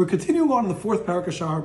We're continuing on in the fourth parak Shahar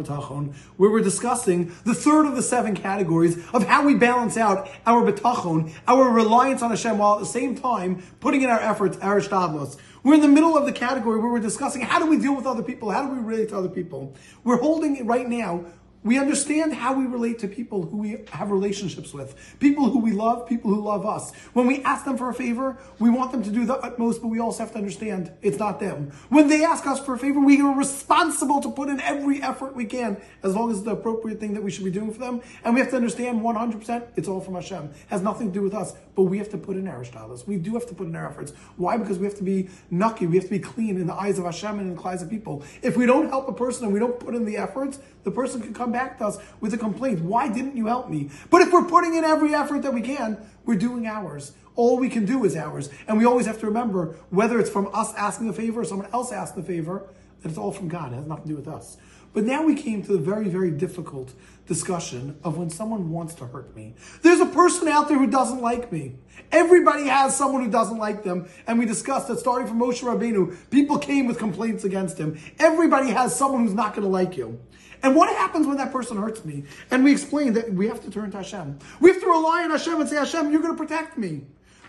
where we're discussing the third of the seven categories of how we balance out our B'tachon, our reliance on Hashem, while at the same time putting in our efforts, our. We're in the middle of the category where we're discussing how do we deal with other people, how do we relate to other people. We're holding it right now we understand how we relate to people who we have relationships with, people who we love, people who love us. When we ask them for a favor, we want them to do the utmost, but we also have to understand it's not them. When they ask us for a favor, we are responsible to put in every effort we can, as long as it's the appropriate thing that we should be doing for them. And we have to understand 100% it's all from Hashem. It has nothing to do with us, but we have to put in our shtalas. We do have to put in our efforts. Why? Because we have to be naki. We have to be clean in the eyes of Hashem and in the eyes of people. If we don't help a person and we don't put in the efforts, the person can come back to us with a complaint. Why didn't you help me? But if we're putting in every effort that we can, we're doing ours. All we can do is ours. And we always have to remember, whether it's from us asking a favor or someone else asking a favor, that it's all from God. It has nothing to do with us. But now we came to the very, very difficult discussion of when someone wants to hurt me. There's a person out there who doesn't like me. Everybody has someone who doesn't like them. And we discussed that starting from Moshe Rabbeinu, people came with complaints against him. Everybody has someone who's not going to like you. And what happens when that person hurts me? And we explained that we have to turn to Hashem. We have to rely on Hashem and say, Hashem, you're going to protect me.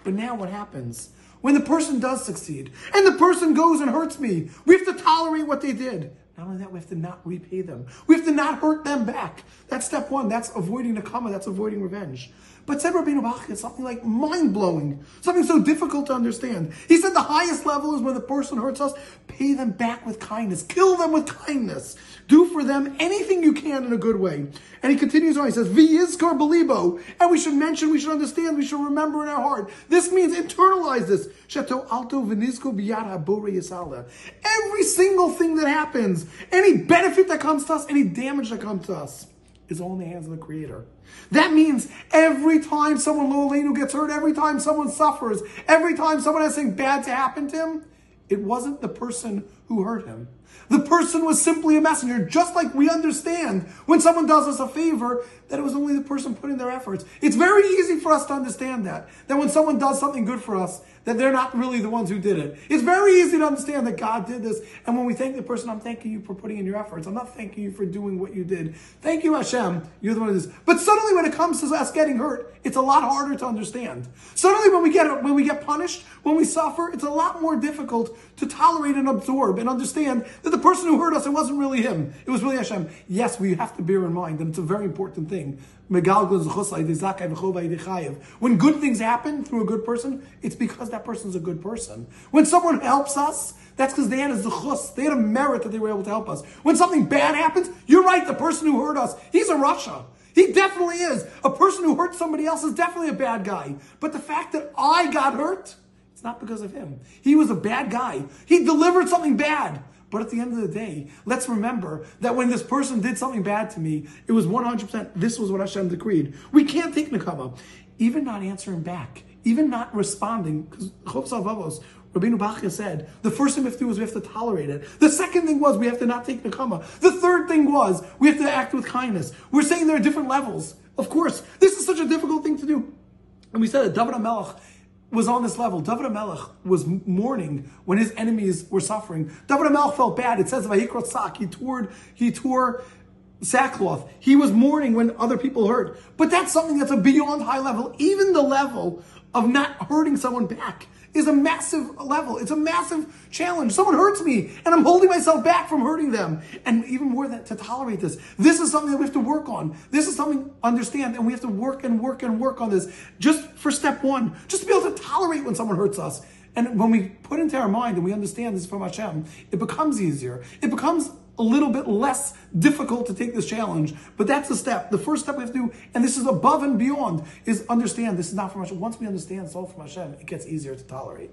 But now what happens? When the person does succeed and the person goes and hurts me, we have to tolerate what they did. Not only that, we have to not repay them. We have to not hurt them back. That's step one. That's avoiding the karma. That's avoiding revenge. But said Rabbeinu Bachya, it's something like mind blowing, something so difficult to understand. He said the highest level is when the person hurts us, pay them back with kindness, kill them with kindness, do for them anything you can in a good way. And he continues on, he says, V'yizkar belibo, and we should mention, we should understand, we should remember in our heart. This means internalize this. Shato alto v'nizko biyad habore yisala. Every single thing that happens, any benefit that comes to us, any damage that comes to us, is all in the hands of the Creator. That means every time someone Lolenu gets hurt, every time someone suffers, every time someone has something bad to happen to him, it wasn't the person who hurt him. The person was simply a messenger, just like we understand when someone does us a favor that it was only the person putting their efforts. It's very easy for us to understand that. That when someone does something good for us, that they're not really the ones who did it. It's very easy to understand that God did this. And when we thank the person, I'm thanking you for putting in your efforts. I'm not thanking you for doing what you did. Thank you, Hashem. You're the one who did this. But suddenly when it comes to us getting hurt, it's a lot harder to understand. Suddenly when we get when we get punished, when we suffer, it's a lot more difficult to tolerate and absorb and understand that the person who hurt us, it wasn't really him. It was really Hashem. Yes, we have to bear in mind, and it's a very important thing. When good things happen through a good person, it's because that person's a good person. When someone helps us, that's because they had a zuchus, they had a merit that they were able to help us. When something bad happens, you're right, the person who hurt us, he's a rasha. He definitely is. A person who hurt somebody else is definitely a bad guy. But the fact that I got hurt, not because of him. He was a bad guy. He delivered something bad. But at the end of the day, let's remember that when this person did something bad to me, it was 100% this was what Hashem decreed. We can't take Nakama. Even not answering back, even not responding, because Rabbeinu Bachya said, the first thing we have to do is we have to tolerate it. The second thing was we have to not take Nakama. The third thing was we have to act with kindness. We're saying there are different levels. Of course, this is such a difficult thing to do. And we said that David HaMelech was on this level. David HaMelech was mourning when his enemies were suffering. David HaMelech felt bad. It says Vayikrot Sak, he tore, he tore sackcloth. He was mourning when other people hurt. But that's something that's a beyond high level. Even the level of not hurting someone back is a massive level. It's a massive challenge. Someone hurts me and I'm holding myself back from hurting them. And even more than to tolerate this. This is something that we have to work on. This is something understand and we have to work and work and work on this just for step one. Just to be able to tolerate when someone hurts us. And when we put into our mind and we understand this from Hashem, it becomes easier. It becomes a little bit less difficult to take this challenge. But that's the step. The first step we have to do, and this is above and beyond, is understand this is not from Hashem. Once we understand it's all from Hashem, it gets easier to tolerate.